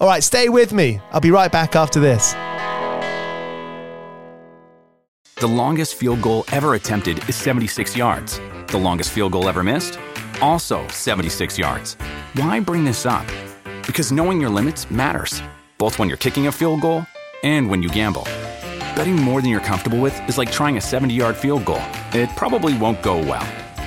All right, stay with me. I'll be right back after this. The longest field goal ever attempted is 76 yards. The longest field goal ever missed? Also 76 yards. Why bring this up? Because knowing your limits matters, both when you're kicking a field goal and when you gamble. Betting more than you're comfortable with is like trying a 70 yard field goal, it probably won't go well.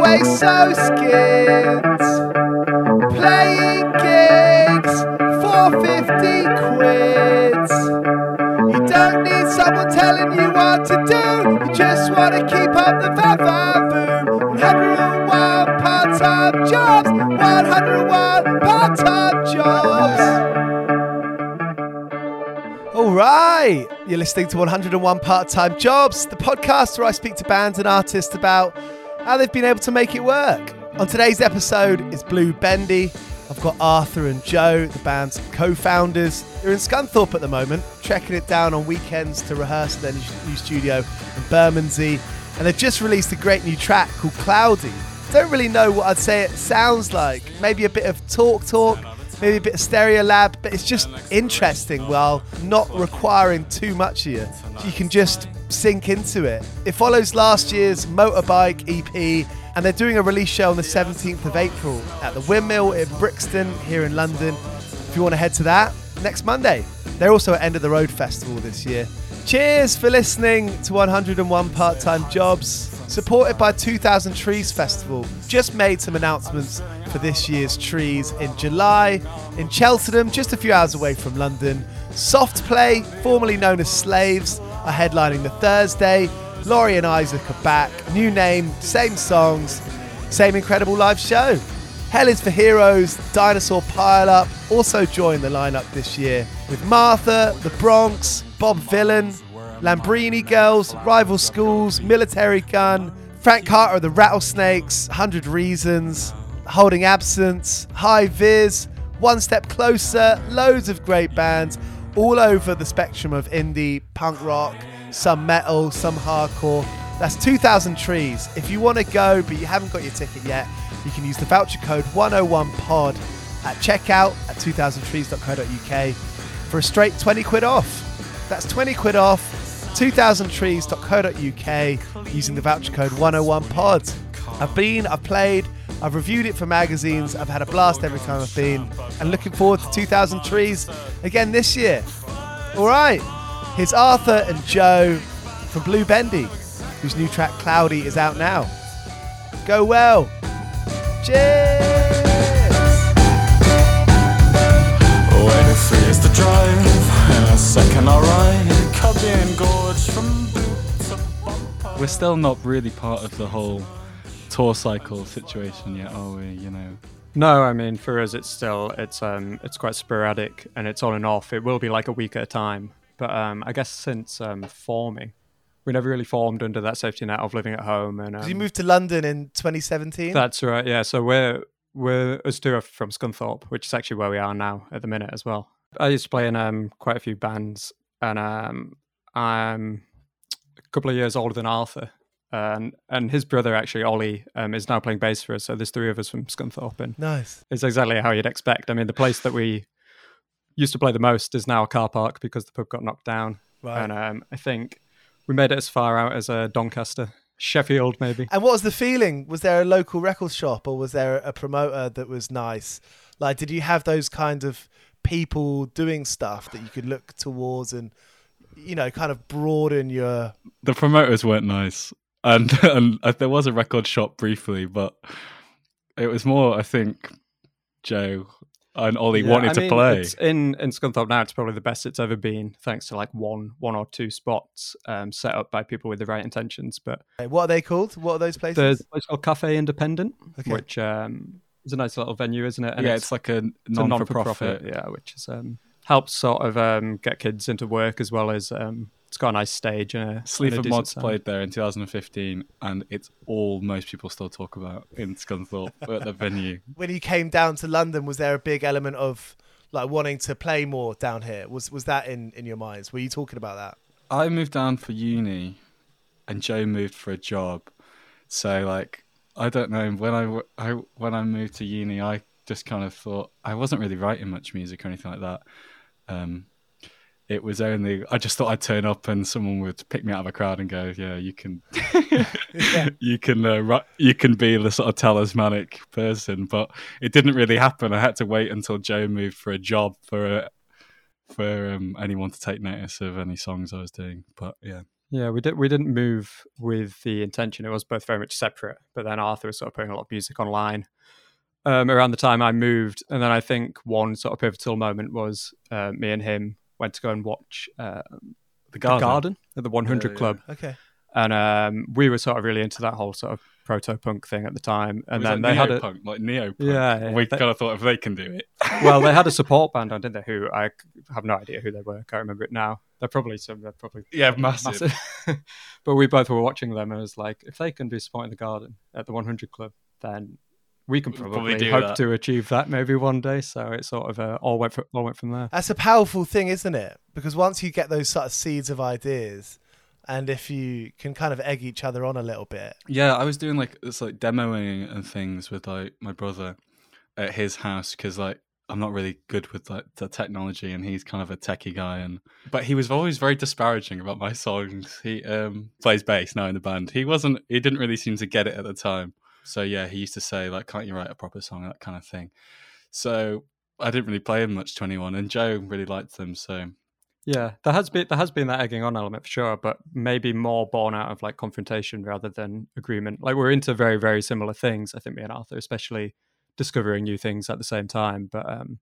Always so skint? Playing gigs for 50 quid. You don't need someone telling you what to do. You just want to keep up the vavavoom. 101 part-time jobs. 101 part-time jobs. All right, you're listening to 101 Part Time Jobs, the podcast where I speak to bands and artists about how they've been able to make it work. On today's episode is Blue Bendy. I've got Arthur and Joe, the band's co founders. They're in Scunthorpe at the moment, trekking it down on weekends to rehearse their new studio in Bermondsey. And they've just released a great new track called Cloudy. Don't really know what I'd say it sounds like. Maybe a bit of talk talk, maybe a bit of Stereolab, but it's just interesting while not requiring too much of you. You can just sink into it. It follows last year's Motorbike EP, and they're doing a release show on the 17th of April at the Windmill in Brixton here in London. If you want to head to that, next Monday. They're also at End of the Road Festival this year. Cheers for listening to 101 Part Time Jobs, supported by 2000 Trees Festival. Just made some announcements for this year's trees in July in Cheltenham, just a few hours away from London. Soft Play, formerly known as Slaves, are headlining the Thursday. Laurie and Isaac are back. New name, same songs, same incredible live show. Hell is for Heroes, Dinosaur Pile Up also joined the lineup this year with Martha, The Bronx, Bob Vylan, Lambrini Girls, Rival Schools, Militarie Gun, Frank Carter of the Rattlesnakes, 100 Reasons, Holding Absence, High Vis, One Step Closer, loads of great bands all over the spectrum of indie, punk rock, some metal, some hardcore. That's 2,000 trees. If you want to go but you haven't got your ticket yet, you can use the voucher code 101pod at checkout at 2000trees.co.uk for a straight 20 quid off. That's 20 quid off 2000trees.co.uk using the voucher code 101pod. I've been, I've played, I've reviewed it for magazines, I've had a blast every time I've been, and looking forward to 2000 Trees again this year. All right, here's Arthur and Joe from Blue Bendy, whose new track Cloudy is out now. Go well. Cheers! Waiting for years to drive In a second I'll ride Cubby gorge from boot to bumper We're still not really part of the whole tour cycle situation yet, are we? You know, No, I mean for us it's still it's um it's quite sporadic and it's on and off. It will be like a week at a time. But um I guess since um forming, we never really formed under that safety net of living at home and um, Did you moved to London in 2017? That's right, yeah. So we're we're us two are from Scunthorpe, which is actually where we are now at the minute as well. I used to play in um quite a few bands and um I'm a couple of years older than Arthur. And and his brother actually Ollie um, is now playing bass for us. So there's three of us from Scunthorpe, and nice. it's exactly how you'd expect. I mean, the place that we used to play the most is now a car park because the pub got knocked down. Right. And um, I think we made it as far out as uh, Doncaster, Sheffield, maybe. And what was the feeling? Was there a local record shop or was there a promoter that was nice? Like, did you have those kind of people doing stuff that you could look towards and, you know, kind of broaden your. the promoters weren't nice, and and uh, there was a record shop briefly, but it was more, I think, Joe and Ollie Yeah, wanted I to mean, play. it's in in Scunthorpe now. It's probably the best it's ever been, thanks to like one one or two spots um, set up by people with the right intentions. But What are they called? What are those places? there's a place called Cafe Independent, Okay. which um, is a nice little venue, isn't it? And yeah, it's, like a a non-for-profit. yeah, which is um, helps sort of um, get kids into work as well as um, it's got a nice stage and a, Sleaford and Mods sound. played there in 2015, and it's all most people still talk about in Scunthorpe at the venue. when you came down to London, was there a big element of like wanting to play more down here? Was was that in, in your minds? Were you talking about that? I moved down for uni, and Joe moved for a job. So like, I don't know when I, w- I- when I moved to uni, I just kind of thought I wasn't really writing much music or anything like that. Um, it was only I just thought I'd turn up and someone would pick me out of a crowd and go, "Yeah, you can, you can, uh, ri- you can be the sort of talismanic person." But it didn't really happen. I had to wait until Joe moved for a job for a, for um, anyone to take notice of any songs I was doing. But yeah, Yeah, we did. We didn't move with the intention. It was both very much separate. But then Arthur was sort of putting a lot of music online um, around the time I moved, and then I think one sort of pivotal moment was uh, me and him went to go and watch uh, the the garden. Garden at the 100 Yeah, yeah. Club, Okay. and um, we were sort of really into that whole sort of proto punk thing at the time. And It was then like they had a neo-punk, like neo punk. Yeah, yeah, we they- kind of thought if they can do it, well, they had a support band on, didn't they? Who I have no idea who they were. Can't remember it now. They're probably some. They're probably yeah, massive. but we both were watching them, and it was like, if they can be supporting the garden at the 100 Club, then we can probably, probably hope that. to achieve that maybe one day. So it sort of uh, all went for, all went from there. That's a powerful thing, isn't it? Because once you get those sort of seeds of ideas, and if you can kind of egg each other on a little bit, Yeah, I was doing like it's like demoing and things with like my brother at his house because like I'm not really good with like the technology and he's kind of a techie guy and but he was always very disparaging about my songs. He um plays bass now in the band. He wasn't he didn't really seem to get it at the time. So yeah, he used to say like can't you write a proper song that kind of thing. So I didn't really play him much 21, and Joe really liked them. So Yeah, there has been there has been that egging on element for sure, but maybe more born out of like confrontation rather than agreement. Like we're into very very similar things. I think me and Arthur, especially discovering new things at the same time. But um,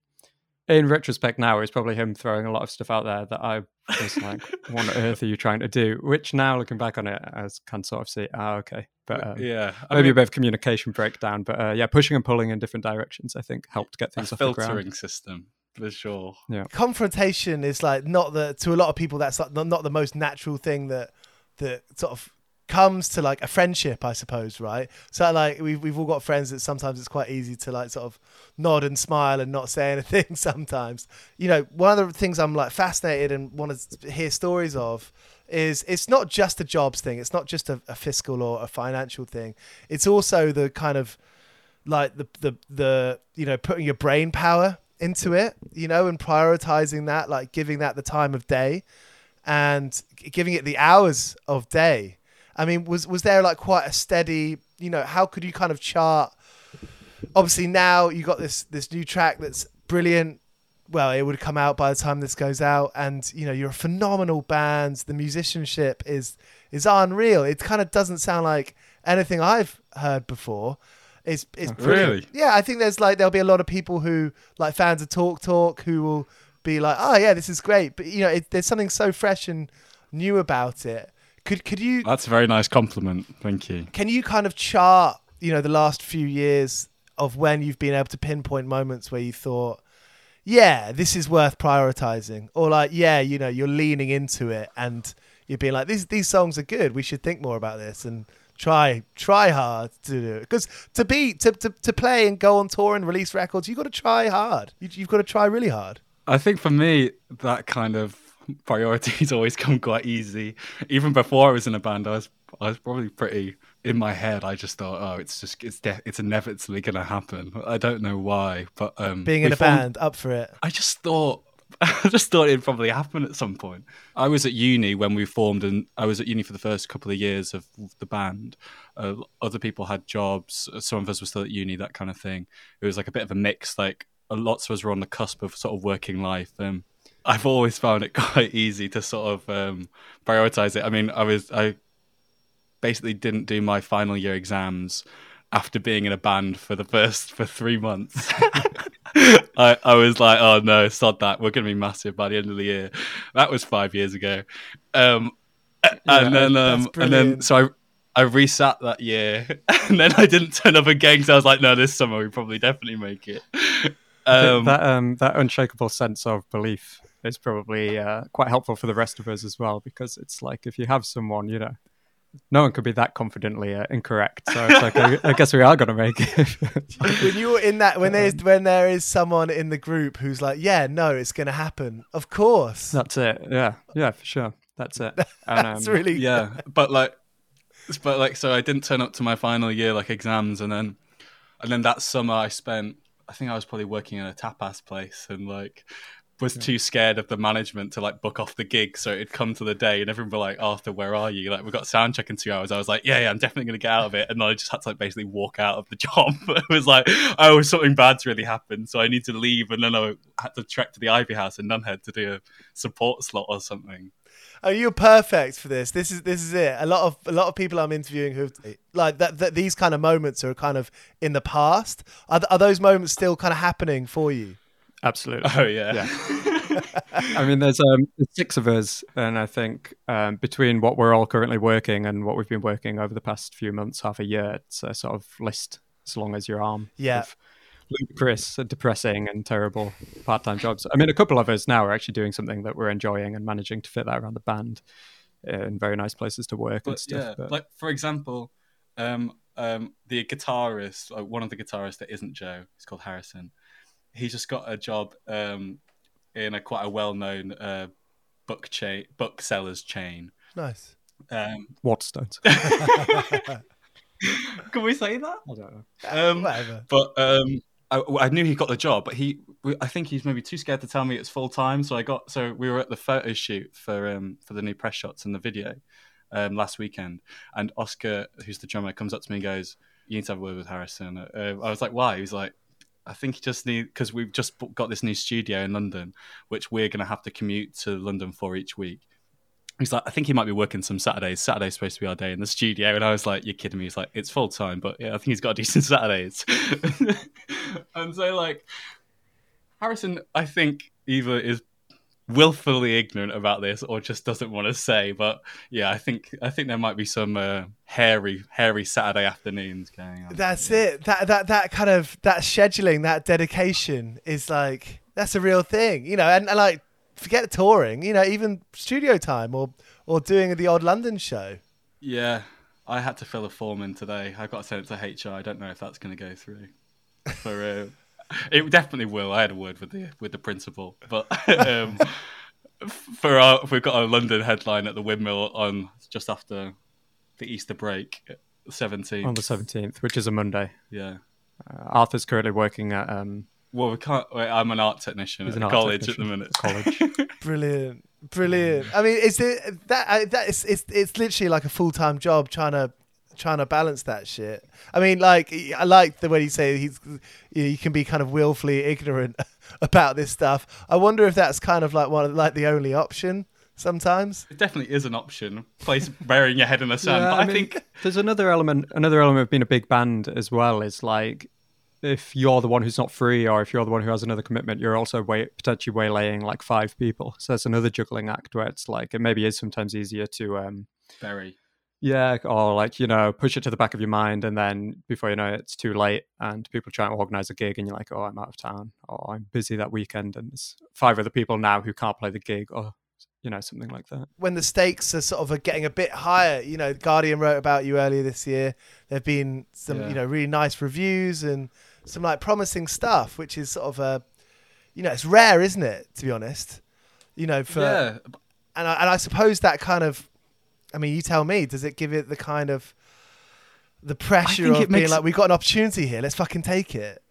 in retrospect, now it's probably him throwing a lot of stuff out there that I was like, "What on earth are you trying to do?" Which now looking back on it, I can sort of see, ah, okay, but um, yeah, I maybe mean, a bit of communication breakdown. But uh, yeah, pushing and pulling in different directions, I think, helped get a things off the ground. filtering system for sure. Yeah, confrontation is like not the to a lot of people that's like not, not the most natural thing that that sort of comes to like a friendship i suppose right? So like we've, we've all got friends that sometimes it's quite easy to like sort of nod and smile and not say anything sometimes. You know one of the things i'm like fascinated and want to hear stories of is it's not just a jobs thing. It's not just a, a fiscal or a financial thing. It's also the kind of like the the the you know putting your brain power into it you know and prioritizing that like giving that the time of day and giving it the hours of day i mean was was there like quite a steady you know how could you kind of chart? Obviously now you got this this new track that's brilliant. Well it would come out by the time this goes out. And you know you're a phenomenal band. The musicianship is is unreal. It kind of doesn't sound like anything i've heard before. It's it's pretty- Really? yeah i think there's like there'll be a lot of people who like fans of talk talk who will be like oh yeah this is great. But you know it, there's something so fresh and new about it could could you That's a very nice compliment. Thank you. can you kind of chart you know the last few years of when you've been able to pinpoint moments where you thought yeah this is worth prioritizing or like yeah you know you're leaning into it and you're being like these these songs are good we should think more about this and try try hard to do it because to be to, to, to play and go on tour and release records you've got to try hard you, you've got to try really hard I think for me, that kind of priorities always come quite easy. Even before I was in a band, I was I was probably pretty in my head. I just thought, oh, it's just it's de- it's inevitably going to happen. I don't know why, but um, being in a formed- band up for it I just thought. I just thought it'd probably happen at some point. I was at uni when we formed, and I was at uni for the first couple of years of the band. Uh, other people had jobs. Some of us were still at uni, that kind of thing. It was like a bit of a mix. Like lots of us were on the cusp of sort of working life. Um, I've always found it quite easy to sort of um, prioritize it. I mean, I was I basically didn't do my final year exams after being in a band for the first for three months. I, I was like, oh no, sod that. We're going to be massive by the end of the year. That was five years ago. Um, and then, um, and then, so I, I resat that year, and then I didn't turn up again because I was like, no, this summer we probably definitely make it. I think Um, that um, that unshakable sense of belief is probably uh, quite helpful for the rest of us as well because it's like if you have someone, you know, no one could be that confidently uh, incorrect. So it's like I, I guess we are going to make it. when you're in that when there's when there is someone in the group who's like yeah no it's gonna happen of course That's it. Yeah, yeah, for sure. That's it. And, that's um, really yeah but like but like so i didn't turn up to my final year like exams and then and then that summer i spent i think i was probably working in a tapas place and like was too scared of the management to like book off the gig so it'd come to the day and everyone be like arthur where are you? Like we've got sound check in two hours. I was like yeah yeah i'm definitely gonna get out of it. And then i just had to like basically walk out of the job. It was like oh something bad's really happened so i need to leave. And then i had to trek to the ivy house in nunhead to do a support slot or something Oh, you're perfect for this. This is this is it. A lot of a lot of people I'm interviewing who like that, that. These kind of moments are kind of in the past. Are, are those moments still kind of happening for you? Absolutely. oh yeah. I mean, there's um, six of us, and I think um, between what we're all currently working and what we've been working over the past few months, half a year, it's a sort of list as long as your arm. Yeah. of ludicrous, and depressing, and terrible part-time jobs. I mean, a couple of us now are actually doing something that we're enjoying and managing to fit that around the band in very nice places to work and stuff. yeah, but- like for example, um, um, the guitarist, like one of the guitarists that isn't Joe, he's called Harrison. He just got a job um, in a quite a well-known uh, book chain, booksellers chain. Nice. Um, Waterstones. can we say that? I don't know. Um, Whatever. but um, I, I knew he got the job, but he, I think he's maybe too scared to tell me it's full time. So I got, so we were at the photo shoot for um for the new press shots and the video, um last weekend, and Oscar, who's the drummer, comes up to me and goes, "You need to have a word with Harrison." Uh, I was like, "Why?" He was like, I think he just need because we've just got this new studio in London, which we're going to have to commute to London for each week. He's like, I think he might be working some Saturdays. Saturday's supposed to be our day in the studio, and I was like, "You're kidding me?" He's like, "It's full time, but yeah, I think he's got a decent Saturdays." and so, like, Harrison, I think either is willfully ignorant about this or just doesn't want to say. But yeah, I think I think there might be some uh, hairy, hairy Saturday afternoons going on. That's it. That that that kind of that scheduling, that dedication is like that's a real thing, you know. And, and like forget touring, you know, even studio time or or doing the odd London show. Yeah, I had to fill a form in today. I've got to send it to HR. I don't know if that's going to go through. For uh, it definitely will. I had a word with the with the principal, but um, for our we've got a London headline at the Windmill on just after the Easter break, seventeenth on the seventeenth, which is a Monday. Yeah. Uh, Arthur's currently working at. Um, well, we can't. Wait, I'm an art technician He's at an the art college technician at the minute. college. Brilliant, brilliant. I mean, is it that I- that is it's it's literally like a full time job trying to trying to balance that shit. I mean, like I like the way you say he's you, know, you can be kind of willfully ignorant about this stuff. I wonder if that's kind of like one of, like the only option sometimes. It definitely is an option. Place burying your head in the sand, Yeah, but I, mean, think there's another element. Another element of being a big band as well is like if you're the one who's not free, or if you're the one who has another commitment, you're also way, potentially waylaying like five people. So that's another juggling act where it's like it maybe is sometimes easier to um very. yeah, or like you know push it to the back of your mind, and then before you know it, it's too late, and people try to organize a gig, and you're like, oh, I'm out of town, or I'm busy that weekend, and there's five other people now who can't play the gig, or you know something like that. when the stakes are sort of getting a bit higher. You know, Guardian wrote about you earlier this year. There've been some, Yeah. you know, really nice reviews and some like promising stuff, which is sort of a, you know, it's rare, isn't it? To be honest, you know, for yeah, and I, and I suppose that kind of, I mean, you tell me, does it give it the kind of the pressure of being like, we've got an opportunity here, let's fucking take it.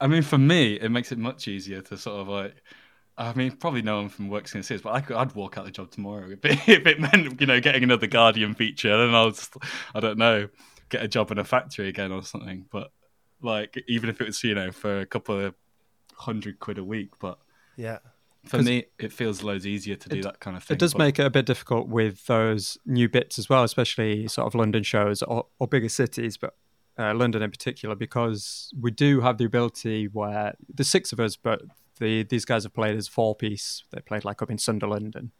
I mean, for me, it makes it much easier to sort of like. I mean, probably no one from work's going to see this, but I could, I'd walk out the job tomorrow if it, if it meant, you know, getting another Guardian feature. Then I'll just, I don't know, get a job in a factory again or something. But like, even if it was, you know, for a couple of hundred quid a week, but Yeah. For me, it feels loads easier to do that kind of thing. It does but- make it a bit difficult with those new bits as well, especially sort of London shows or, or bigger cities, but uh, London in particular, because we do have the ability where the six of us, but the these guys have played as four piece. They played like up in Sunderland and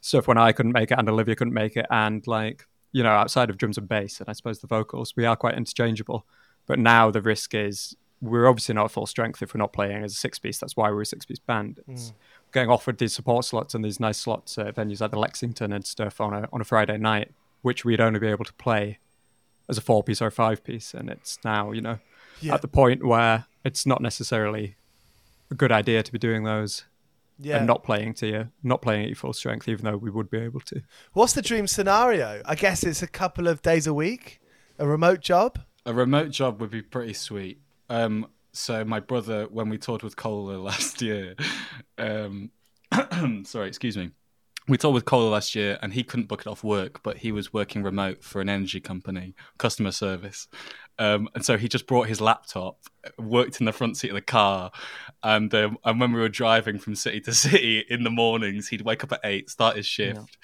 stuff when I couldn't make it and Olivia couldn't make it, and like you know outside of drums and bass and I suppose the vocals, we are quite interchangeable. But now the risk is we're obviously not at full strength if we're not playing as a six piece. That's why we're a six piece band. It's mm. getting offered these support slots and these nice slots at venues like the Lexington and stuff on a on a Friday night, which we'd only be able to play as a four piece or a five piece. And it's now, you know, Yeah. at the point where it's not necessarily a good idea to be doing those Yeah. and not playing to you, not playing at your full strength, even though we would be able to. What's the dream scenario? I guess it's a couple of days a week, a remote job. A remote job would be pretty sweet. Um, so my brother, when we toured with Cola last year, um, sorry, excuse me, we toured with Cola last year, and he couldn't book it off work, but he was working remote for an energy company, customer service, um, and so he just brought his laptop, worked in the front seat of the car, and um, and when we were driving from city to city in the mornings, he'd wake up at eight, start his shift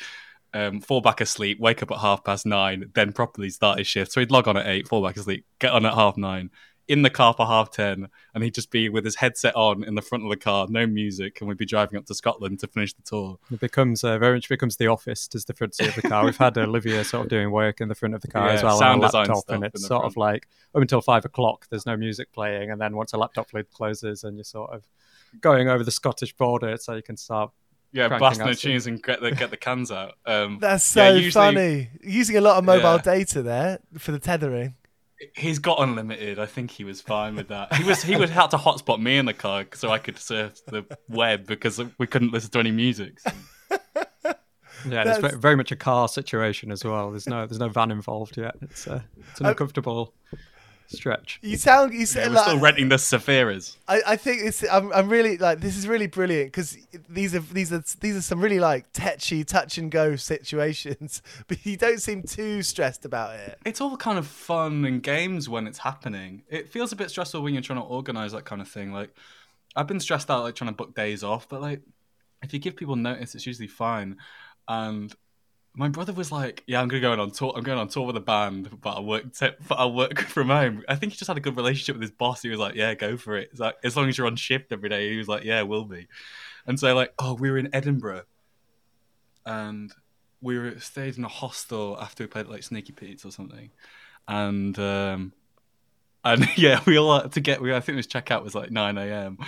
um, fall back asleep, wake up at half past nine, then properly start his shift. So he'd log on at eight, fall back asleep, get on at half nine, in the car for half ten, and he'd just be with his headset on in the front of the car, no music, and we'd be driving up to Scotland to finish the tour. It becomes uh, very much becomes the office does the front seat of the car. We've had Olivia sort of doing work in the front of the car as well a laptop, and it's sort of like up until five o'clock. There's no music playing, and then once a laptop lid closes, and you're sort of going over the Scottish border, so you can start. Yeah, Cranking blasting the some- tunes and get the get the cans out. Um, That's yeah, so usually funny. Using a lot of mobile Yeah. data there for the tethering. He's got unlimited. I think he was fine with that. He was he would have to hotspot me in the car so I could surf the web because we couldn't listen to any music. So. Yeah, it's That's- ve- very much a car situation as well. There's no there's no van involved yet. It's uh, it's an Oh. uncomfortable. Stretch. You sound you Yeah, sound we're like still renting the Zafiras. I, I think it's I'm, I'm really like this is really brilliant because these are these are these are some really like tetchy touch and go situations, but you don't seem too stressed about it. It's all kind of fun and games when it's happening. It feels a bit stressful when you're trying to organize that kind of thing. Like, I've been stressed out like trying to book days off, but like, if you give people notice, it's usually fine. And my brother was like, "Yeah, I'm gonna go on tour. I'm going on tour with a band, but I work, t- but I work from home." I think he just had a good relationship with his boss. He was like, "Yeah, go for it." Like as long as you're on shift every day. He was like, "Yeah, we'll be." And so like, oh, we were in Edinburgh, and we were stayed in a hostel after we played like Sneaky Pete's or something, and um, and yeah, we all had to get. We I think this checkout was like nine a.m.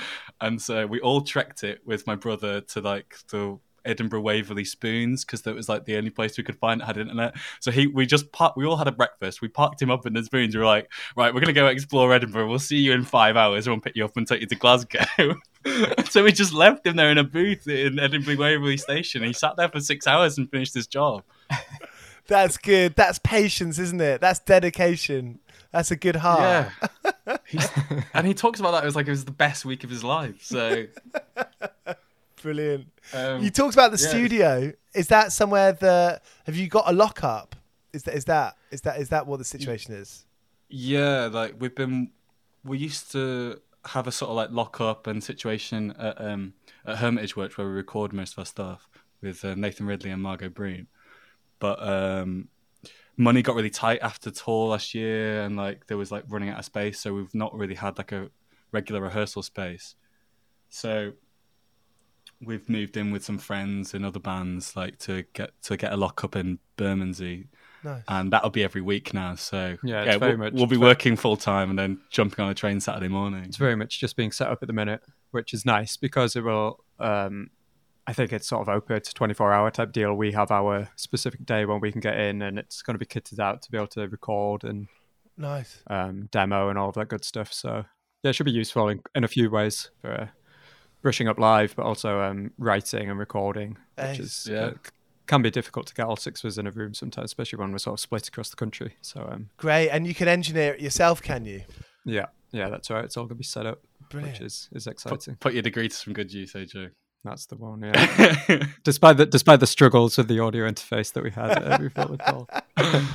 and so we all trekked it with my brother to like the Edinburgh Waverley Spoons because that was like the only place we could find that had internet. So he, we just parked. We all had a breakfast. We parked him up in the Spoons. We were like, right, we're gonna go explore Edinburgh. We'll see you in five hours. We'll pick you up and take you to Glasgow. so we just left him there in a booth in Edinburgh Waverley Station. He sat there for six hours and finished his job. That's good. That's patience, isn't it? That's dedication. That's a good heart. Yeah. He's, and he talks about that as like it was the best week of his life. So Brilliant. um, You talked about the yeah. studio. Is that somewhere that have you got a lockup? Is that is that is that is that what the situation is? Yeah, like we've been, we used to have a sort of like lock up and situation at um at Hermitage Works where we record most of our stuff with uh, Nathan Ridley and Margo Broom, but um money got really tight after tour last year and like there was like running out of space, so we've not really had like a regular rehearsal space, so we've moved in with some friends and other bands like to get to get a lock up in Bermondsey Nice. and that'll be every week now. So Yeah, it's very we'll, much- we'll be it's working full time and then jumping on a train Saturday morning. It's very much just being set up at the minute, which is nice because it will. Um, I think it's sort of open. It's a 24 hour type deal. We have our specific day when we can get in, and it's going to be kitted out to be able to record and Nice. um, demo and all of that good stuff. So yeah, it should be useful in, in a few ways for brushing up live, but also um, writing and recording, Ace. which is Yeah. uh, can be difficult to get all six of us in a room sometimes, especially when we're sort of split across the country. So um, Great. And you can engineer it yourself, can you? yeah, yeah, that's right. It's all going to be set up, Brilliant. which is is Put, exciting. put your degree to some good use, AJ. That's the one. Yeah. despite the despite the struggles with the audio interface that we had uh, before the call,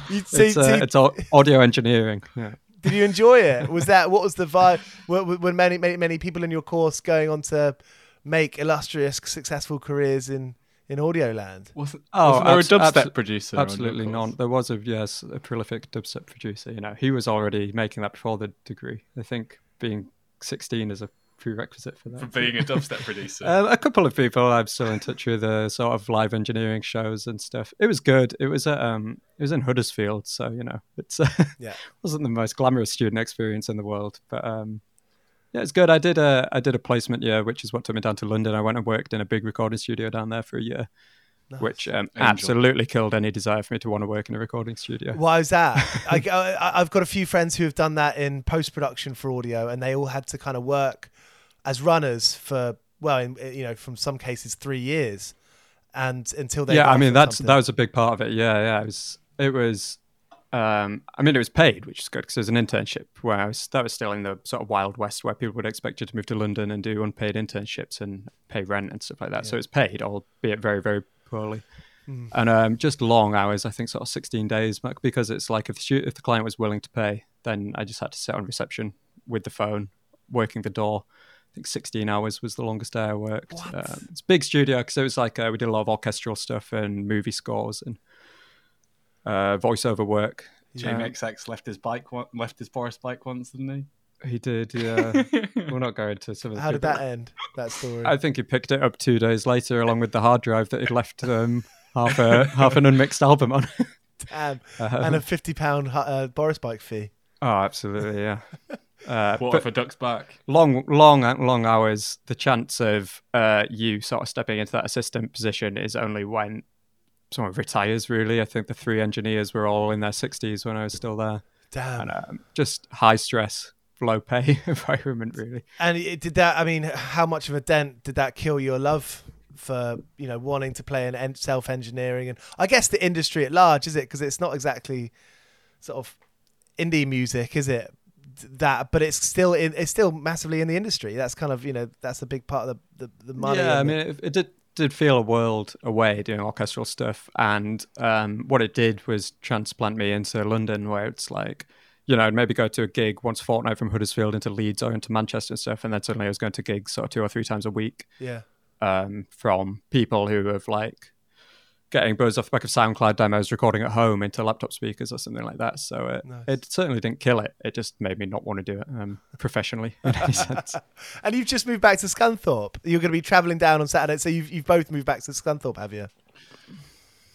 it's, uh, it's all audio engineering. Yeah. Did you enjoy it? Was that what was the vibe? Were, were were many many many people in your course going on to make illustrious, successful careers in in audio land? Wasn't, Oh, wasn't there abs- a dubstep abso- producer? Absolutely course? not. There was a yes, a prolific dubstep producer. You know, he was already making that before the degree. I think being 16 is a prerequisite for that. For being a dubstep producer. Um, a couple of people I'm still in touch with, uh, sort of live engineering shows and stuff. It was good. It was at, um, it was in Huddersfield, so you know, it's uh, Yeah. wasn't the most glamorous student experience in the world, but um, yeah, it's good. I did a I did a placement year, which is what took me down to London. I went and worked in a big recording studio down there for a year, which um, absolutely killed any desire for me to want to work in a recording studio. Why is that? I, I, I've got a few friends who have done that in post production for audio, and they all had to kind of work as runners for well, in, you know, from some cases three years, and until they yeah, I mean that's something. that was a big part of it. Yeah, yeah, it was it was. Um, I mean, it was paid, which is good because it was an internship. Where I was, that was still in the sort of wild west, where people would expect you to move to London and do unpaid internships and pay rent and stuff like that. So it's paid, albeit very, very poorly. Hmm. And um, just long hours. I think sort of sixteen days, but because it's like if the if the client was willing to pay, then I just had to sit on reception with the phone, working the door. I think 16 hours was the longest day I worked. Um, it's a big studio because it was like uh, we did a lot of orchestral stuff and movie scores and uh, voiceover work. Jamie XX left his bike, one- left his Boris bike once, didn't He He did, yeah. We're not going to some of the How did people. that end? That story. I think he picked it up two days later along with the hard drive that he'd left um, half a half an unmixed album on. Damn. Um, and a fifty pound uh, Boris bike fee. oh, absolutely, yeah. Uh, he? What but for Duck's back? long, long, long hours. The chance of uh, you sort of stepping into that assistant position is only when someone retires. Really, I think the three engineers were all in their sixties when I was still there, Damn. and um, just high stress, low pay environment. Really, And it, did that? I mean, how much of a dent did that kill your love for you know wanting to play in self engineering and I guess the industry at large? Is it because it's not exactly sort of indie music, is it? That, but it's still in, it's still massively in the industry. That's kind of you know that's a big part of the the, the money. Yeah, I mean, it, it did did feel a world away doing orchestral stuff, and um, what it did was transplant me into London, where it's like, you know, I'd maybe go to a gig once a fortnight from Huddersfield into Leeds or into Manchester and stuff, and then suddenly I was going to gigs sort of two or three times a week yeah. um, from people who have like getting buzzed off the back of SoundCloud demos, recording at home into laptop speakers or something like that. So it, Nice. it certainly didn't kill it. It just made me not want to do it um, professionally in any sense. And you've just moved back to Scunthorpe. You're going to be travelling down on Saturday, so you've you've both moved back to Scunthorpe, have you?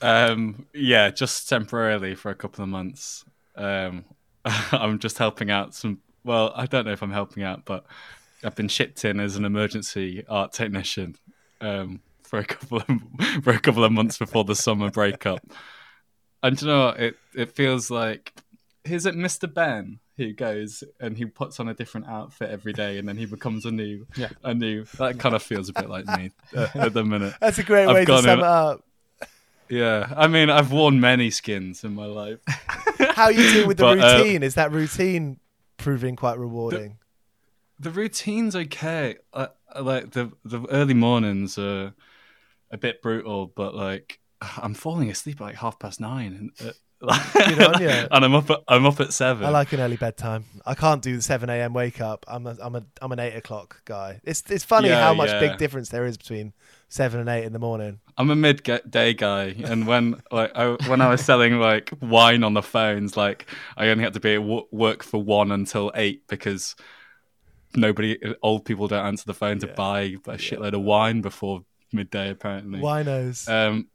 Um, yeah, just temporarily for a couple of months. Um, I'm just helping out some. Well, I don't know if I'm helping out, but I've been shipped in as an emergency art technician um, for a couple of for a couple of months before the summer breakup. And you know what? It it feels like is it Mr. Benn who goes and he puts on a different outfit every day and then he becomes a new Yeah. a new that kind of feels a bit like me uh, at the minute. That's a great I've way to sum in- it up. Yeah, I mean, I've worn many skins in my life. How are you doing with the But, uh, routine? Is that routine proving quite rewarding? The routine's okay. I like the the early mornings are a bit brutal, but like I'm falling asleep at like half past nine, and uh, on and I'm up at I'm up at seven. I like an early bedtime. I can't do the seven a.m. wake up. I'm a I'm a I'm an eight o'clock guy. It's it's funny Yeah, how much yeah. big difference there is between seven and eight in the morning. I'm a midday guy, and when like I, when I was selling like wine on the phones, like I only had to be at wo- work for one until eight because nobody old people don't answer the phone to buy a shitload of wine before midday. Apparently, Winos. Um,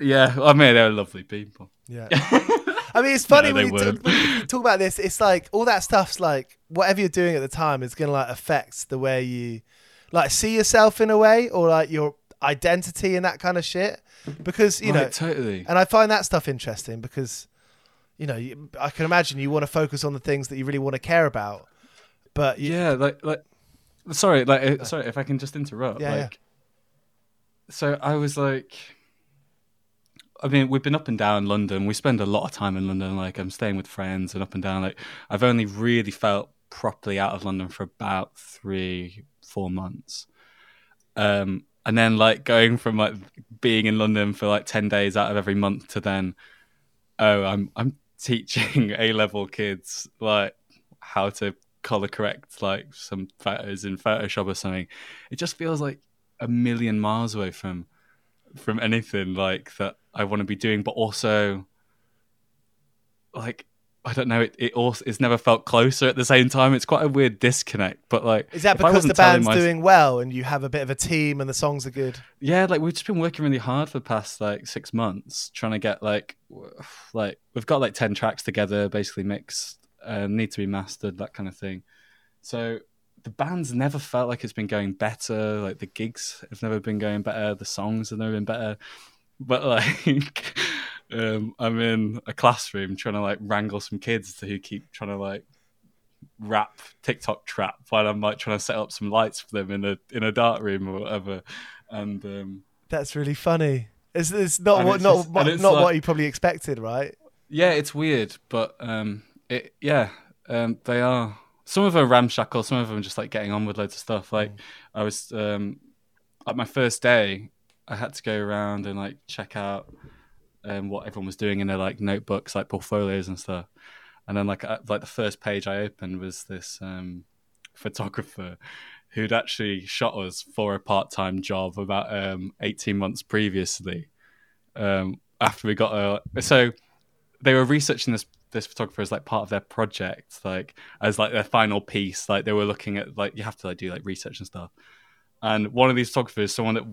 yeah, I mean they're lovely people. Yeah. I mean, it's funny No, when, you talk, when you talk about this. It's like all that stuff's like whatever you're doing at the time is going to like affect the way you like see yourself in a way, or like your identity and that kind of shit. Because you Right, know, totally. and I find that stuff interesting because you know you, I can imagine you want to focus on the things that you really want to care about, but you, Yeah, like like sorry, like uh, sorry if I can just interrupt. Yeah, yeah. like so I was like I mean, we've been up and down London. We spend a lot of time in London. Like I'm staying with friends and up and down. Like I've only really felt properly out of London for about three, four months. Um, and then like going from like being in London for like ten days out of every month to then, oh, I'm I'm teaching A level kids like how to color correct like some photos in Photoshop or something. It just feels like a million miles away from from anything like that I want to be doing, but also like I don't know, it, it also it's never felt closer at the same time. It's quite a weird disconnect. But like is that because the band's my- doing well and you have a bit of a team and the songs are good? yeah, like we've just been working really hard for the past like six months trying to get like like we've got like ten tracks together, basically mixed, uh, need to be mastered, that kind of thing. So the band's never felt like it's been going better. Like the gigs have never been going better. The songs have never been better. But like, um, I'm in a classroom trying to like wrangle some kids who keep trying to like rap TikTok trap while I'm like trying to set up some lights for them in a in a dark room or whatever. And um, That's really funny. It's, it's not what it's not just- what, it's not like- what you probably expected, right? yeah, it's weird, but um, it yeah, um, they are. Some of them are ramshackle. Some of them just like getting on with loads of stuff. Like I was um, at my first day, I had to go around and like check out um, what everyone was doing in their like notebooks, like portfolios and stuff. And then like uh, like the first page I opened was this um, photographer who'd actually shot us for a part time job about um, eighteen months previously. Um, after we got a so they were researching this this photographer as like part of their project, like as like their final piece. Like they were looking at like you have to like do like research and stuff. And one of these photographers, someone that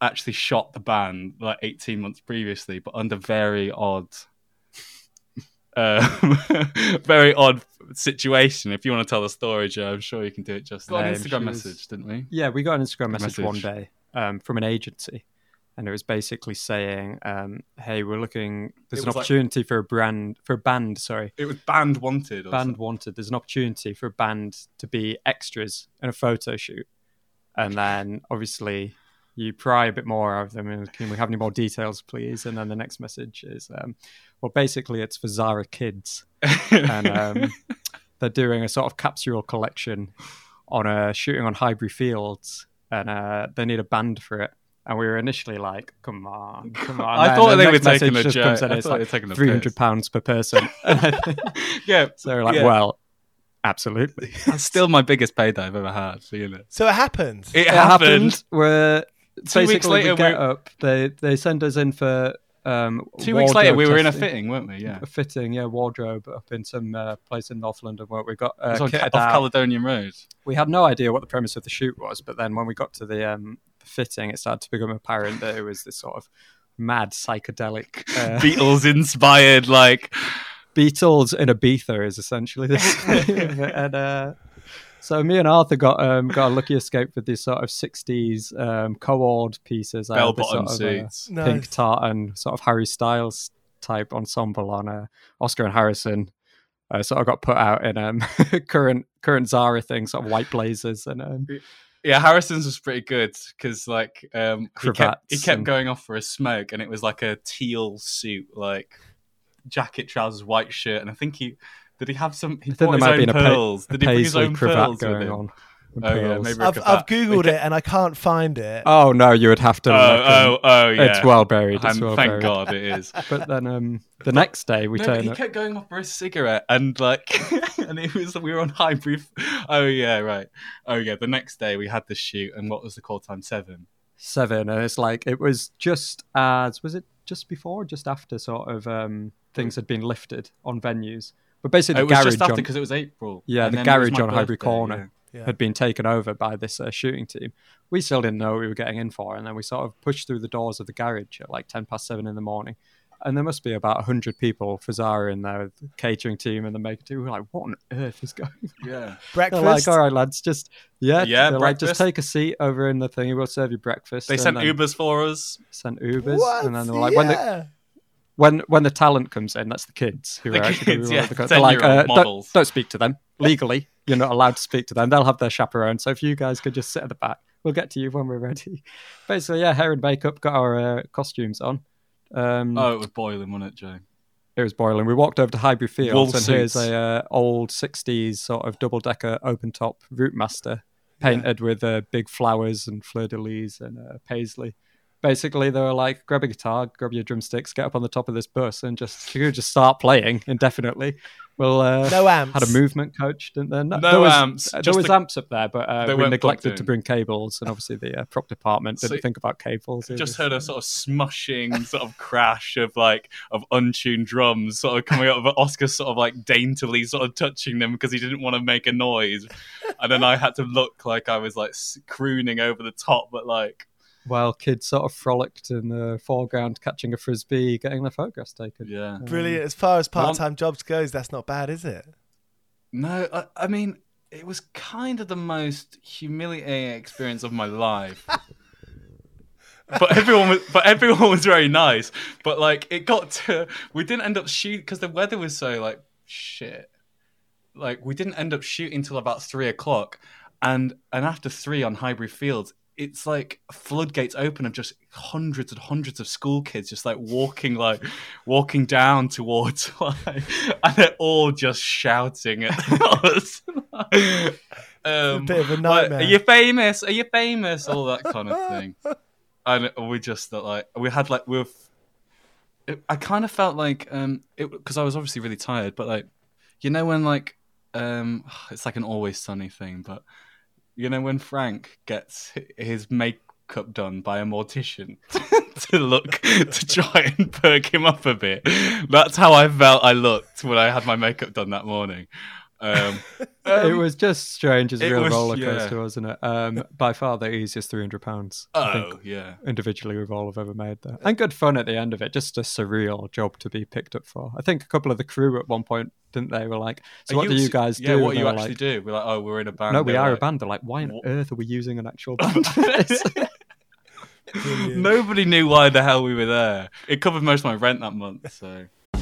actually shot the band like 18 months previously, but under very odd, um, very odd situation. If you want to tell the story, Joe, I'm sure you can do it. Just got an Instagram she was- message, didn't we? Yeah, we got an Instagram message, one day um, from an agency, and it was basically saying, um, "Hey, we're looking. There's an was like- opportunity for a brand for a band. Sorry, It was band wanted. Or band something. wanted. There's an opportunity for a band to be extras in a photo shoot, and then obviously." You pry a bit more out of them, and can we have any more details, please? And then the next message is, um, well, basically, it's for Zara Kids, and um, they're doing a sort of capsule collection on a shooting on Highbury Fields, and uh, they need a band for it. And we were initially like, "Come on, come on!" I thought they were next taking a just comes joke. in, it's thought they like taking a three hundred pounds per person. yeah, so we're like, Yeah. "Well, absolutely." that's still my biggest payday I've ever had. So, you know. So it happened. It, it happened. happened. We're Two weeks later, we get we- up. They they send us in for um, Two weeks later, we wardrobe were in a fitting, weren't we? Yeah. a fitting, yeah, wardrobe up in some uh, place in North London where we got It uh, was on off out. Caledonian Road. We had no idea what the premise of the shoot was, but then when we got to the, um, the fitting, it started to become apparent that it was this sort of mad psychedelic uh, Beatles inspired, like Beatles in Ibiza is essentially this. and uh, so me and Arthur got um, got a lucky escape with these sort of '60s um, co-ord pieces. Bell bottom sort of, uh, suits. Nice. pink tartan, sort of Harry Styles type ensemble on uh, Oscar and Harrison. Uh, sort of got put out in um, current current Zara thing, sort of white blazers and um, Yeah, Harrison's was pretty good because like um, he kept, he kept and- going off for a smoke, and it was like a teal suit, like jacket, trousers, white shirt, and I think he did he have some. He I think there might own be a, pa- pearls. a did he bring his own pearls going on. And Oh yeah, maybe a I've. I've googled it and I can't find it. Oh no, you would have to. Oh, look oh, oh, yeah. It's well buried. It's And well thank buried. God it is. But then um, the next day we no, but turn he up. kept going off for a cigarette, and like, and it was we were on high brief. Oh yeah, right. Oh yeah. The next day we had the shoot, and what was the call time? Seven. seven and it's like it was just as was it just before or just after sort of um things had been lifted on venues but basically Oh, the it was garage just after because it was April. yeah and the then it was garage on highbury corner yeah. Had been taken over by this uh, shooting team we still didn't know what we were getting in for and then we sort of pushed through the doors of the garage at like 10 past 7 in the morning and there must be about 100 people for Zara in there, the catering team and the maker team. We We're like, what on earth is going on? Yeah. yeah. Breakfast. They're like, all right, lads, just, yeah, Yeah, they're like, just take a seat over in the thing. We'll serve you breakfast. They And sent Ubers for us. sent Ubers, What? and then they were like, when the Yeah. When when the talent comes in, that's the kids who The are actually kids, be yeah, the they're like, uh, don't, models. don't speak to them legally. You're not allowed to speak to them. They'll have their chaperone. So if you guys could just sit at the back, we'll get to you when we're ready. Basically, yeah, hair and makeup, got our uh, costumes on. Um, Oh, it was boiling, wasn't it, Joe? it was boiling. We walked over to Highbury Fields, Wool and here's a uh, old '60s sort of double decker open top Routemaster painted with uh, big flowers and fleur de lis and uh, paisley. Basically, they were like, grab a guitar, grab your drumsticks, get up on the top of this bus, and just you could just start playing indefinitely. Well, uh, No amps. had a movement coach, didn't there? No there was, amps, just There was the- amps up there, but uh, They we weren't neglected to bring cables, and obviously the uh, prop department didn't think about cables. It Just heard a sort of smushing sort of crash of like of untuned drums sort of coming out of Oscar sort of like daintily sort of touching them because he didn't want to make a noise. And then I had to look like I was like crooning over the top, but like while kids sort of frolicked in the foreground, catching a frisbee, getting their photographs taken. yeah. Um, Brilliant. As far as part time jobs goes, that's not bad, is it? No, I, I mean it was kind of the most humiliating experience of my life. but everyone was, but everyone was very nice. But like, it got to, we didn't end up shooting because the weather was so like shit. Like, we didn't end up shooting till about three o'clock, and and after three on Highbury Fields, it's like floodgates open of just hundreds and hundreds of school kids just like walking like walking down towards like and they're all just shouting at us. Um, bit of a like, nightmare. are you famous? Are you famous? All that kind of thing. And we just like we had like we were it, i kind of felt like um it because i was obviously really tired but like you know when like um it's like an always sunny thing but you know when Frank gets his makeup done by a mortician to look to try and perk him up a bit. That's how I felt I looked when I had my makeup done that morning. Um, it um, was just strange as a real was- roller yeah. wasn't it? Um, by far the easiest three hundred pounds. I think oh yeah. individually we've all have ever made there, and good fun at the end of it. Just a surreal job to be picked up for. I think a couple of the crew at one point didn't they were like, "So Are what do you guys do?" Yeah, what And you actually like, do? We're like, oh, we're in a band. No, we They were are a band. They're like, why on "What?" earth are we using an actual band for this? Brilliant. Nobody knew why the hell we were there. It covered most of my rent that month, so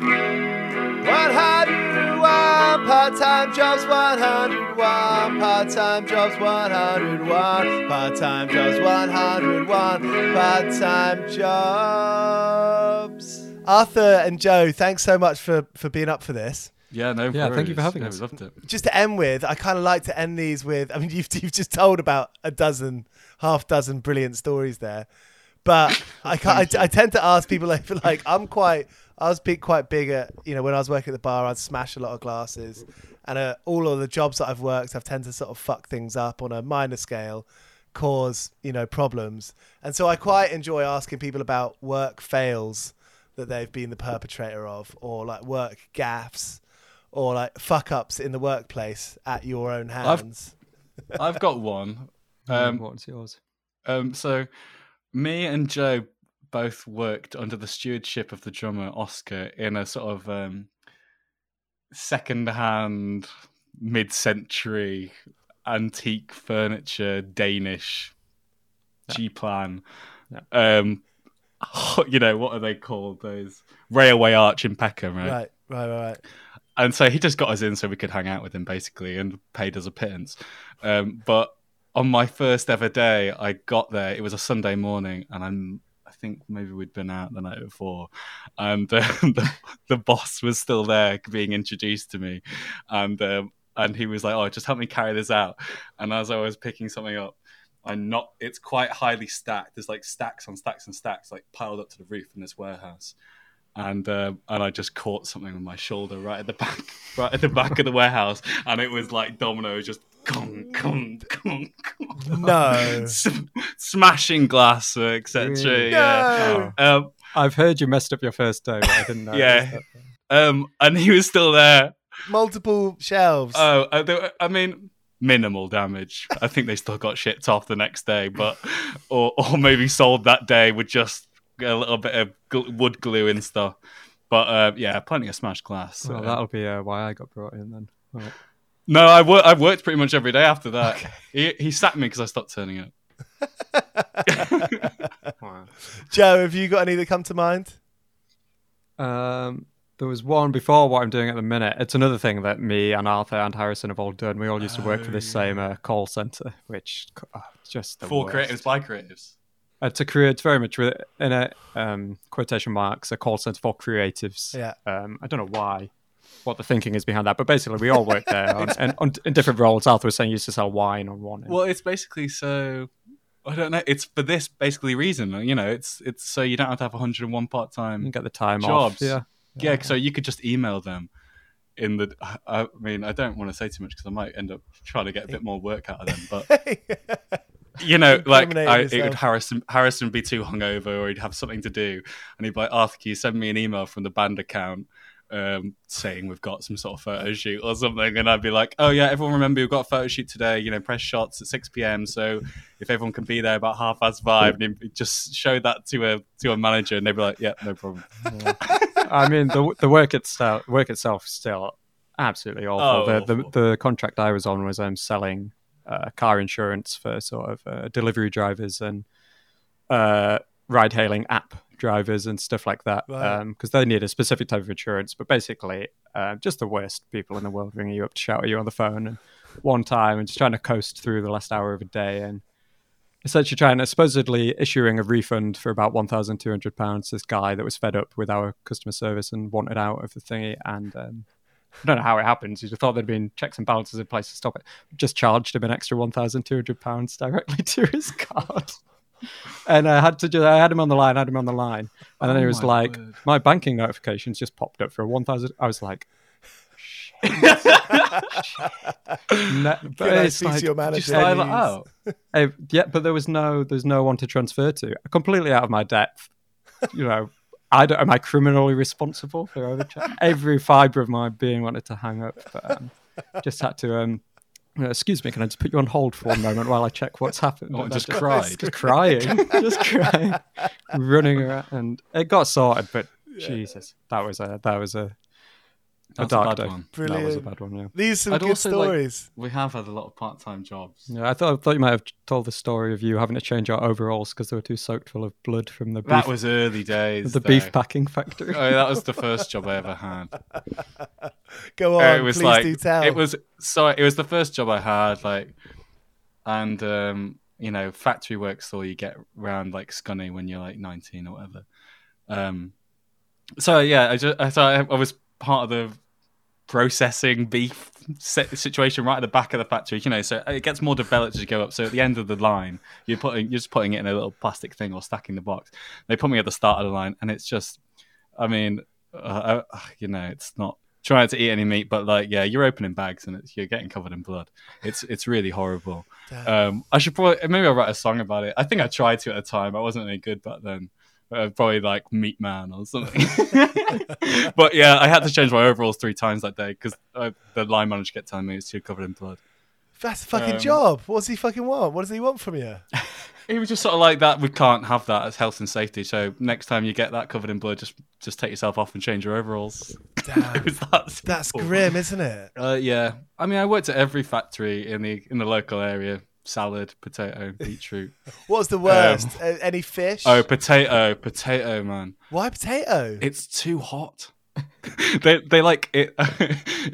101 uh, part-time jobs 101 uh, part-time jobs 101 uh, part-time jobs 101 part-time jobs arthur and joe thanks so much for for being up for this Yeah, no. Yeah, thank you for having Yeah, us. we loved it. just to end with i kind of like to end these with i mean you've, you've just told about a dozen half dozen brilliant stories there but I, can't, I, I tend to ask people like, like i'm quite i was big, quite big at you know when i was working at the bar i'd smash a lot of glasses and uh, all of the jobs that i've worked i've tend to sort of fuck things up on a minor scale cause you know problems and so i quite enjoy asking people about work fails that they've been the perpetrator of or like work gaffes or like fuck ups in the workplace at your own hands I've got one. Um, What's yours? Um, so, me and Joe both worked under the stewardship of the drummer Oscar in a sort of um, second-hand, mid-century antique furniture Danish G-plan. Um, you know what are they called? Those railway arch in Peckham, right? right right right right and so he just got us in so we could hang out with him basically and paid us a pittance um, but on my first ever day i got there it was a sunday morning and i'm think maybe we'd been out the night before and uh, the, the boss was still there being introduced to me and um, and he was like oh just help me carry this out and as i was picking something up I not it's quite highly stacked. There's like stacks on stacks and stacks like piled up to the roof in this warehouse and um, and I just caught something on my shoulder right at the back, right at the back of the warehouse, and it was like dominoes just gong, gong, gong, gong. No. Sm- smashing glass, etc. Really? Yeah, um, I've heard you messed up your first day, but I didn't know. Yeah. um, and he was still there. multiple shelves Oh, uh, there were- I mean, minimal damage. I think they still got shipped off the next day, but or or maybe sold that day with just a little bit of gl- wood glue and stuff. But uh, yeah, plenty of smashed glass. Well, Uh, that'll be uh, why I got brought in then. Well, no, I wor- I worked pretty much every day after that. He he sacked me because I stopped turning up. joe have you got any that come to mind Um, there was one before what I'm doing at the minute. It's another thing that me and Arthur and Harrison have all done. We all used to work for this same uh, call center, which oh, just the For worst. creatives by creatives. It's a career. It's very much in a um, quotation marks a call center for creatives. Yeah. Um, I don't know why, what the thinking is behind that, but basically we all work there on, and on, in different roles. Arthur was saying he used to sell wine on one. end. Well, it's basically so. I don't know. It's for this basically reason. You know, it's it's so you don't have to have 101 part time. get the time jobs. off. Yeah. yeah. So you could just email them. In the, I mean, I don't want to say too much because I might end up trying to get a bit more work out of them. But you know, like I, it would. Harrison Harrison would be too hungover, or he'd have something to do, and he'd be like, "Arthur, can you send me an email from the band account um, saying we've got some sort of photo shoot or something?" And I'd be like, "Oh yeah, everyone remember we've got a photo shoot today. You know, press shots at six p.m. So if everyone can be there about half past five, and just show that to a to a manager, and they'd be like, "Yeah, no problem." I mean, the the work itself work itself still absolutely awful. Oh, the, awful. the the contract I was on was I'm um, selling uh, car insurance for sort of uh, delivery drivers and uh, ride hailing app drivers and stuff like that Right. because they need a specific type of insurance. But basically, uh, just the worst people in the world ringing you up to shout at you on the phone and one time and just trying to coast through the last hour of a day and essentially trying to supposedly issuing a refund for about one thousand two hundred pounds. This guy that was fed up with our customer service and wanted out of the thingy, and um, I don't know how it happens. You thought there'd been checks and balances in place to stop it. Just charged him an extra one thousand two hundred pounds directly to his card. And I had to just, I had him on the line, I had him on the line. And then Oh he was my like, word. my banking notifications just popped up for a 1,000. I was like, no, but Can I it's speak to like, your manager? Just file it please? out. uh, yeah, but there was no, there's no one to transfer to. Completely out of my depth. You know, I don't, am I criminally responsible for overcharge? Every fibre of my being wanted to hang up, but um, just had to. Um, uh, excuse me, can I just put you on hold for a moment while I check what's happened? Oh, And just cried? just crying, just crying, running around, and it got sorted. But Jesus, that was a that was a That's a dark bad day. one. That was a bad one. Yeah. These are some I'd good also like- stories. We have had a lot of part-time jobs. Yeah, I thought I thought you might have told the story of you having to change your overalls because they were too soaked full of blood from the beef, That was early days. the though. beef packing factory. Oh, that was the first job I ever had. Go Uh, on, it was please like do tell. it was so it was the first job I had like and um you know factory work store you get round like scunny when you're like 19 or whatever um so yeah I just I thought I was part of the processing beef set situation right at the back of the factory you know so it gets more developed as you go up so at the end of the line you're putting you're just putting it in a little plastic thing or stacking the box they put me at the start of the line and it's just I mean uh, uh, you know it's not trying to eat any meat, but like, yeah, you're opening bags and it's, you're getting covered in blood. It's it's really horrible. Um, I should probably maybe I'll write a song about it. I think I tried to at the time. I wasn't any good back then. Uh, probably like Meat Man or something. but yeah, I had to change my overalls three times that day because uh, the line manager kept telling me it's too covered in blood. That's a fucking um, job. What does he fucking want? What does he want from you? He was just sort of like that. We can't have that as health and safety. So next time you get that covered in blood, just just take yourself off and change your overalls. was that That's grim, isn't it? Uh, yeah, I mean, I worked at every factory in the in the local area. Salad, potato, beetroot. What's the worst? A- Any fish? oh, potato, potato, man. Why potato? It's too hot. they they like it.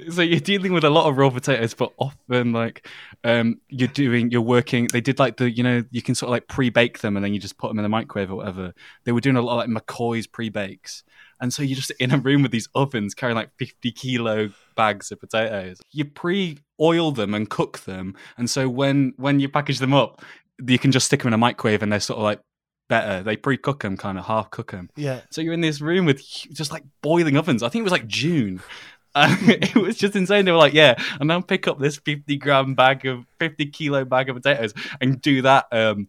so you're dealing with a lot of raw potatoes, but often like um you're doing you're working. They did like the you know you can sort of like pre-bake them and then you just put them in the microwave or whatever. They were doing a lot of like McCoy's pre-bakes, and so you're just in a room with these ovens carrying like 50 kilo bags of potatoes. You pre-oil them and cook them, and so when when you package them up, you can just stick them in a microwave and they're sort of like better. They pre-cook them, kind of half cook them. yeah. So you're in this room with just like boiling ovens. I think it was like June. And it was just insane. They were like, "Yeah, and now pick up this 50 gram bag of 50 kilo bag of potatoes and do that um,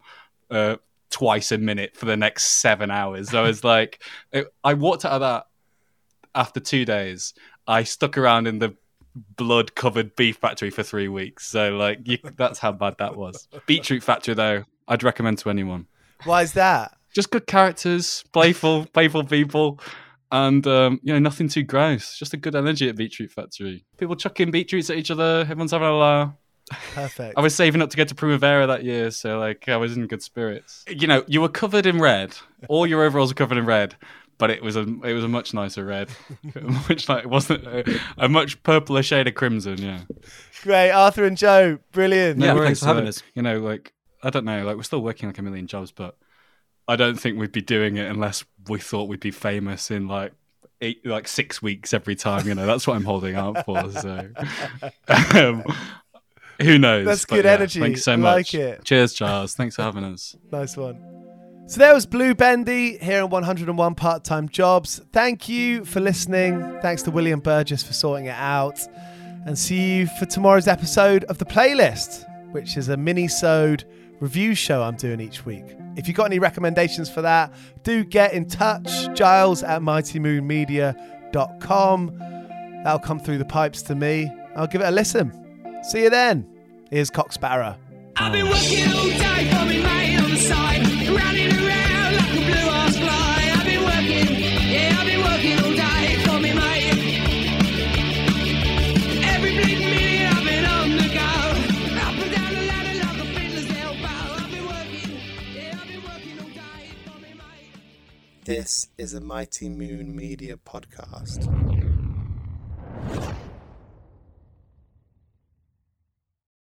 uh, twice a minute for the next seven hours." So I was like, it, I walked out of that after two days. I stuck around in the blood covered beef factory for three weeks. So like, you, that's how bad that was. Beetroot factory though, I'd recommend to anyone Why is that? just good characters, playful, playful people, and um, you know nothing too gross. Just a good energy at Beetroot Factory. People chucking beetroots at each other. Everyone's having a laugh. Perfect. I was saving up to get to Primavera that year, so like I was in good spirits. You know, you were covered in red. All your overalls were covered in red, but it was a it was a much nicer red, much like it wasn't a, a much purpler shade of crimson. Yeah, Great. Arthur and Joe, brilliant. Yeah, No, thanks for having uh, us. You know, like I don't know, like we're still working like a million jobs, but I don't think we'd be doing it unless we thought we'd be famous in like eight, like six weeks every time. You know, that's what I'm holding out for. So, um, who knows? That's But good yeah, energy. Thanks so much. like it. Cheers, Charles. Thanks for having us. Nice one. So there was Blue Bendy here on 101 Part Time Jobs. Thank you for listening. Thanks to William Burgess for sorting it out. And see you for tomorrow's episode of The Playlist, which is a mini-sode review show I'm doing each week. If you've got any recommendations for that, do get in touch. Giles at mightymoonmedia.com. That'll come through the pipes to me. I'll give it a listen. See you then. Here's Cock Sparrer. This is a Mighty Moon Media podcast.